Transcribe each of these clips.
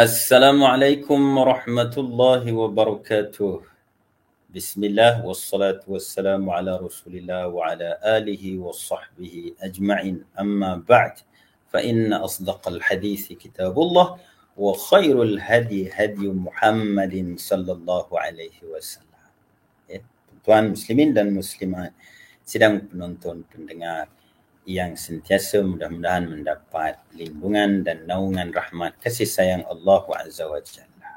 Assalamualaikum warahmatullahi wabarakatuh. Bismillah wassalatu wassalamu ala rasulillah wa ala alihi wa sahbihi ajma'in amma ba'd fa inna asdaqal hadithi kitabullah wa khairul hadi hadi Muhammadin sallallahu alaihi wasallam. Ya, tuan muslimin dan muslimat sedang penonton pendengar yang sentiasa mudah-mudahan mendapat lindungan dan naungan rahmat kasih sayang Allah Azza wa Jalla.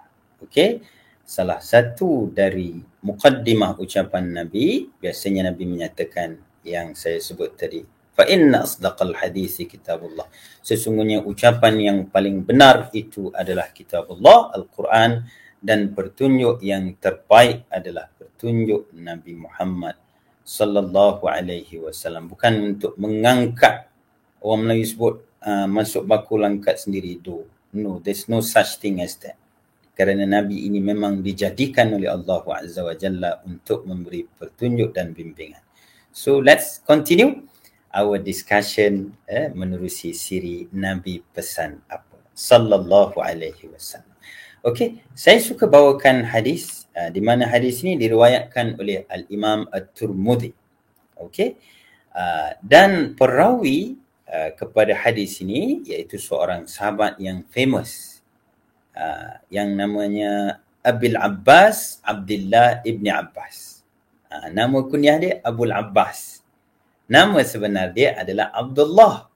Okey. Salah satu dari mukaddimah ucapan Nabi, biasanya Nabi menyatakan yang saya sebut tadi. Fa inna asdaqal hadisi kitabullah. Sesungguhnya ucapan yang paling benar itu adalah kitabullah, Al-Quran dan pertunjuk yang terbaik adalah pertunjuk Nabi Muhammad sallallahu alaihi wasallam. Bukan untuk mengangkat orang Melayu sebut uh, masuk baku langkat sendiri. Do no there's no such thing as that. Kerana nabi ini memang dijadikan oleh Allah azza wa jalla untuk memberi petunjuk dan bimbingan. So let's continue our discussion eh, menerusi siri nabi pesan apa. Sallallahu alaihi wasallam. Okay, saya suka bawakan hadis uh, di mana hadis ini diriwayatkan oleh Al-Imam At-Turmudi. Okay, uh, dan perawi uh, kepada hadis ini iaitu seorang sahabat yang famous uh, yang namanya Abil Abbas Abdullah Ibni Abbas. Uh, nama kunyah dia Abul Abbas. Nama sebenar dia adalah Abdullah.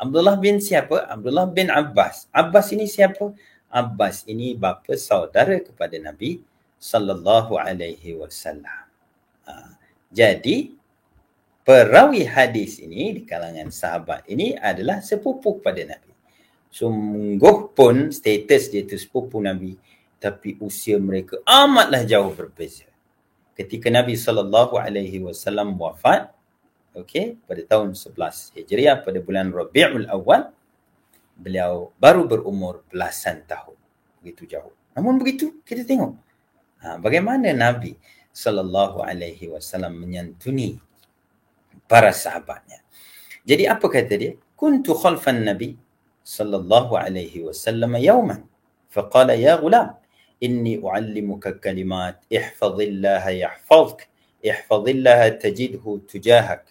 Abdullah bin siapa? Abdullah bin Abbas. Abbas ini siapa? Abbas ini bapa saudara kepada Nabi sallallahu alaihi wasallam. Ha, jadi perawi hadis ini di kalangan sahabat ini adalah sepupu pada Nabi. Sungguh pun status dia itu sepupu Nabi tapi usia mereka amatlah jauh berbeza. Ketika Nabi sallallahu alaihi wasallam wafat okey pada tahun 11 Hijriah pada bulan Rabiul Awal beliau baru berumur belasan tahun. Begitu jauh. Namun begitu kita tengok bagaimana Nabi sallallahu alaihi wasallam menyantuni para sahabatnya. Jadi apa kata dia? Kuntu khalfan Nabi sallallahu alaihi wasallam yawman faqala ya ghulam inni uallimuka kalimat ihfazillaha yahfazuk ihfazillaha tajidhu tujahak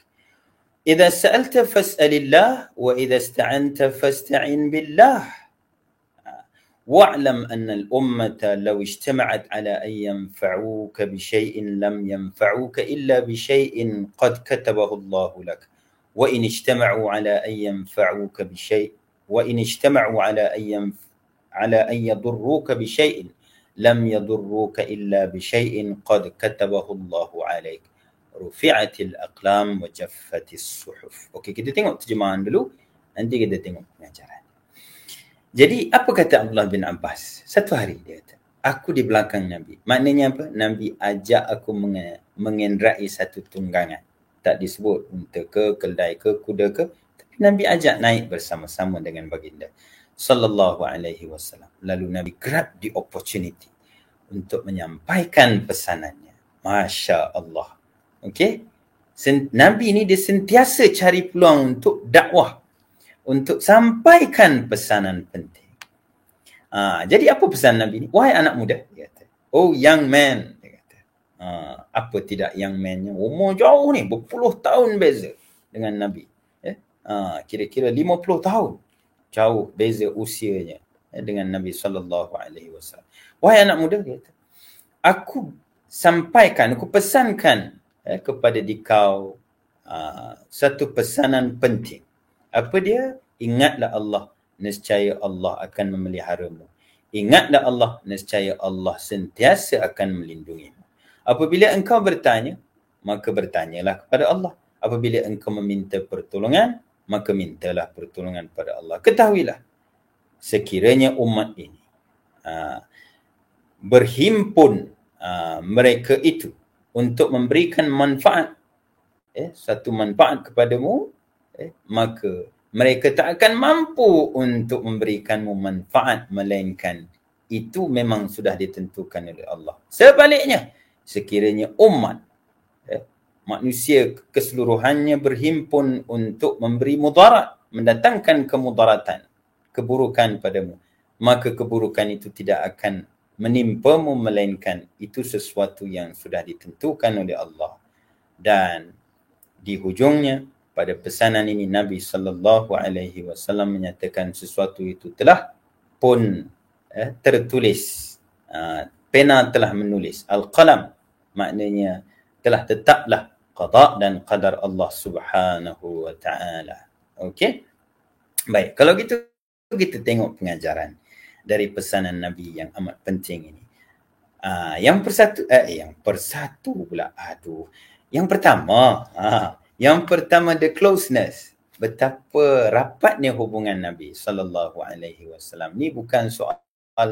إذا سألت فاسأل الله وإذا استعنت فاستعن بالله واعلم أن الأمة لو اجتمعت على أن ينفعوك بشيء لم ينفعوك إلا بشيء قد كتبه الله لك وإن اجتمعوا على أن ينفعوك بشيء وإن اجتمعوا على أن ينف... على أن يضروك بشيء لم يضروك إلا بشيء قد كتبه الله عليك rufi'atil aqlam wa jaffatis suhuf. Okey, kita tengok terjemahan dulu. Nanti kita tengok pengajaran. Jadi, apa kata Abdullah bin Abbas? Satu hari dia kata, aku di belakang Nabi. Maknanya apa? Nabi ajak aku menge- mengenderai satu tunggangan. Tak disebut unta ke, keldai ke, kuda ke. Tapi Nabi ajak naik bersama-sama dengan baginda. Sallallahu alaihi wasallam. Lalu Nabi grab the opportunity untuk menyampaikan pesanannya. Masya Allah. Okey. Nabi ni dia sentiasa cari peluang untuk dakwah. Untuk sampaikan pesanan penting. Ha, jadi apa pesan Nabi ni? Wahai anak muda. Dia kata. Oh young man. Dia kata. Ha, apa tidak young man-nya? Umur jauh ni. Berpuluh tahun beza dengan Nabi. Eh? Ha, kira-kira lima puluh tahun. Jauh beza usianya eh, dengan Nabi SAW. Wahai anak muda. Dia kata. Aku sampaikan, aku pesankan eh, kepada dikau uh, satu pesanan penting. Apa dia? Ingatlah Allah, nescaya Allah akan memeliharamu. Ingatlah Allah, nescaya Allah sentiasa akan melindungimu. Apabila engkau bertanya, maka bertanyalah kepada Allah. Apabila engkau meminta pertolongan, maka mintalah pertolongan kepada Allah. Ketahuilah, sekiranya umat ini uh, berhimpun uh, mereka itu untuk memberikan manfaat eh, satu manfaat kepadamu eh, maka mereka tak akan mampu untuk memberikanmu manfaat melainkan itu memang sudah ditentukan oleh Allah. Sebaliknya, sekiranya umat eh, manusia keseluruhannya berhimpun untuk memberi mudarat, mendatangkan kemudaratan, keburukan padamu, maka keburukan itu tidak akan menimpamu melainkan itu sesuatu yang sudah ditentukan oleh Allah. Dan di hujungnya pada pesanan ini Nabi sallallahu alaihi wasallam menyatakan sesuatu itu telah pun eh, tertulis. Uh, pena telah menulis. Al-qalam maknanya telah tetaplah qada dan qadar Allah Subhanahu wa taala. Okey? Baik, kalau gitu kita tengok pengajaran dari pesanan Nabi yang amat penting ini. Uh, yang persatu eh yang persatu pula aduh. Yang pertama, uh, yang pertama the closeness. Betapa rapatnya hubungan Nabi sallallahu alaihi wasallam. Ni bukan soal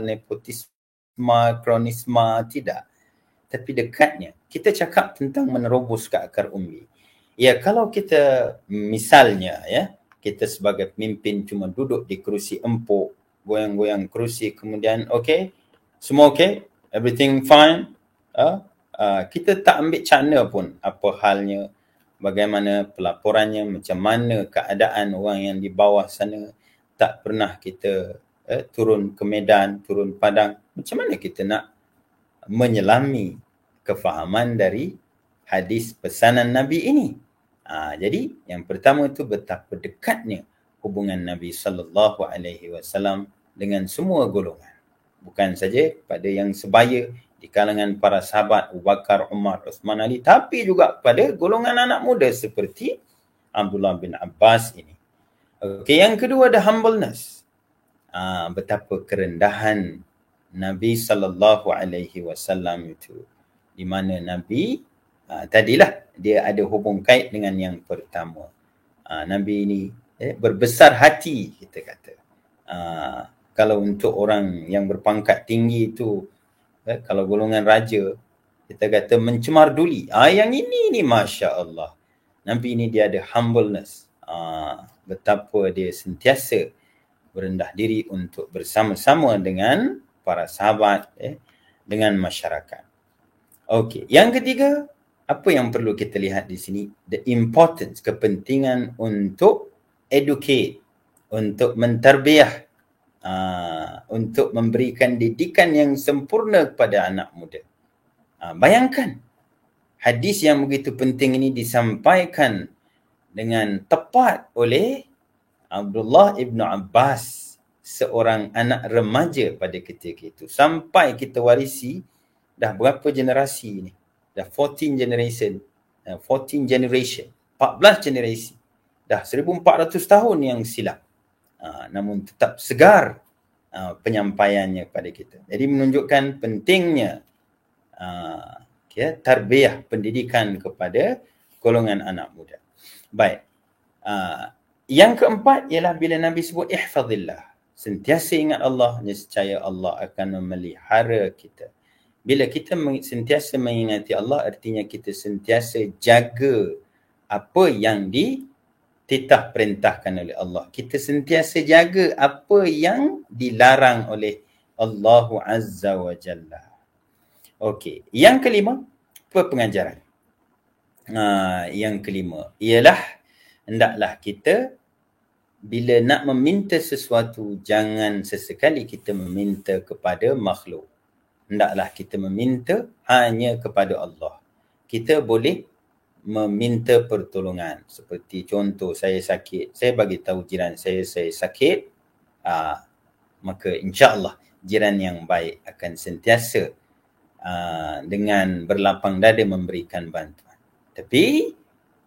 nepotisme, kronisme tidak. Tapi dekatnya. Kita cakap tentang menerobos ke akar umbi. Ya kalau kita misalnya ya, kita sebagai pemimpin cuma duduk di kerusi empuk, goyang-goyang kerusi kemudian okay, semua okay, everything fine, uh, uh, kita tak ambil cana pun apa halnya, bagaimana pelaporannya, macam mana keadaan orang yang di bawah sana, tak pernah kita uh, turun ke medan, turun padang, macam mana kita nak menyelami kefahaman dari hadis pesanan Nabi ini. Ha, jadi yang pertama itu betapa dekatnya hubungan Nabi sallallahu alaihi wasallam dengan semua golongan. Bukan saja pada yang sebaya di kalangan para sahabat Abu Bakar, Umar, Uthman Ali tapi juga pada golongan anak muda seperti Abdullah bin Abbas ini. Okey, yang kedua ada humbleness. Ha, betapa kerendahan Nabi sallallahu alaihi wasallam itu di mana Nabi uh, tadilah dia ada hubung kait dengan yang pertama. Uh, Nabi ini eh, berbesar hati kita kata. Uh, kalau untuk orang yang berpangkat tinggi itu eh, kalau golongan raja kita kata mencemar duli. Ah yang ini ni masya-Allah. Nabi ini dia ada humbleness. Uh, betapa dia sentiasa berendah diri untuk bersama-sama dengan para sahabat eh, dengan masyarakat. Okey, yang ketiga apa yang perlu kita lihat di sini the importance kepentingan untuk educate untuk menterbiah uh, untuk memberikan didikan yang sempurna kepada anak muda. Uh, bayangkan hadis yang begitu penting ini disampaikan dengan tepat oleh Abdullah ibnu Abbas seorang anak remaja pada ketika itu. Sampai kita warisi dah berapa generasi ni dah 14 generation uh, 14 generation 14 generasi. Dah 1400 tahun yang silap uh, namun tetap segar uh, penyampaiannya kepada kita. Jadi menunjukkan pentingnya okay, tarbiyah pendidikan kepada golongan anak muda. Baik. Yang keempat ialah bila Nabi sebut ihfazillah sentiasa ingat Allah nescaya Allah akan memelihara kita. Bila kita sentiasa mengingati Allah artinya kita sentiasa jaga apa yang dititah perintahkan oleh Allah. Kita sentiasa jaga apa yang dilarang oleh Allah Azza wa Jalla. Okey, yang kelima, apa pengajaran? Uh, yang kelima ialah hendaklah kita bila nak meminta sesuatu jangan sesekali kita meminta kepada makhluk hendaklah kita meminta hanya kepada Allah. Kita boleh meminta pertolongan. Seperti contoh saya sakit, saya bagi tahu jiran saya saya sakit, aa, ah, maka insya-Allah jiran yang baik akan sentiasa aa, ah, dengan berlapang dada memberikan bantuan. Tapi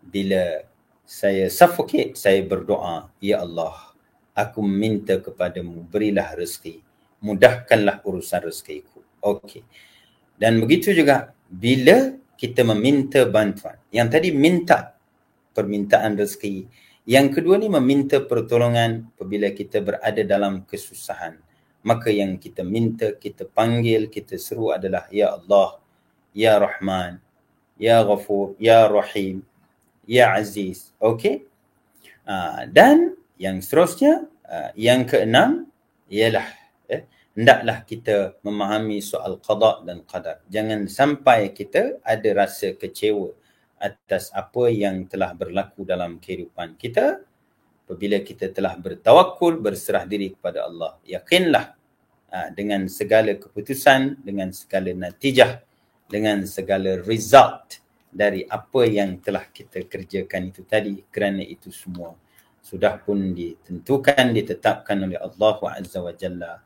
bila saya suffocate, saya berdoa, ya Allah, aku meminta kepadamu berilah rezeki, mudahkanlah urusan rezekiku. Okey. Dan begitu juga bila kita meminta bantuan. Yang tadi minta permintaan rezeki. Yang kedua ni meminta pertolongan apabila kita berada dalam kesusahan. Maka yang kita minta, kita panggil, kita seru adalah Ya Allah, Ya Rahman, Ya Ghafur, Ya Rahim, Ya Aziz. Okey? Uh, dan yang seterusnya, uh, yang keenam ialah eh, hendaklah kita memahami soal qada dan qadar. Jangan sampai kita ada rasa kecewa atas apa yang telah berlaku dalam kehidupan kita apabila kita telah bertawakul berserah diri kepada Allah. Yakinlah uh, dengan segala keputusan, dengan segala natijah, dengan segala result dari apa yang telah kita kerjakan itu tadi kerana itu semua sudah pun ditentukan ditetapkan oleh Allah Azza wa Jalla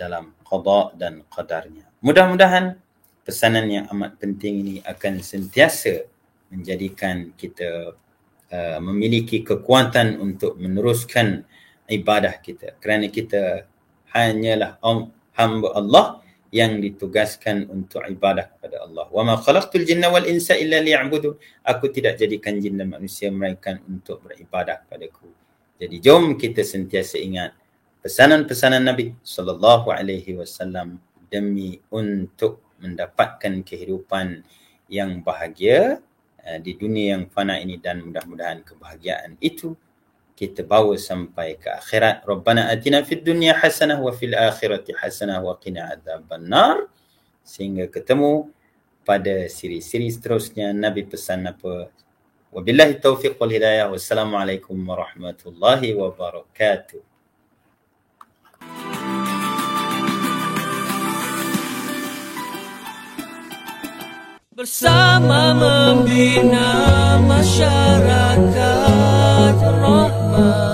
dalam qada dan qadarnya. Mudah-mudahan pesanan yang amat penting ini akan sentiasa menjadikan kita uh, memiliki kekuatan untuk meneruskan ibadah kita kerana kita hanyalah hamba Allah yang ditugaskan untuk ibadah kepada Allah. Wa ma khalaqtul jinna wal insa illa liya'budun. Aku tidak jadikan jin dan manusia melainkan untuk beribadah kepadaku. Jadi jom kita sentiasa ingat pesanan-pesanan Nabi sallallahu alaihi wasallam demi untuk mendapatkan kehidupan yang bahagia uh, di dunia yang fana ini dan mudah-mudahan kebahagiaan itu kita bawa sampai ke akhirat. Rabbana atina fid dunya hasanah wa fil akhirati hasanah wa qina adzaban nar. Sehingga ketemu pada siri-siri seterusnya Nabi pesan apa? Wabillahi taufiq wal hidayah. Wassalamualaikum warahmatullahi wabarakatuh. bersama membina masyarakat rahmat.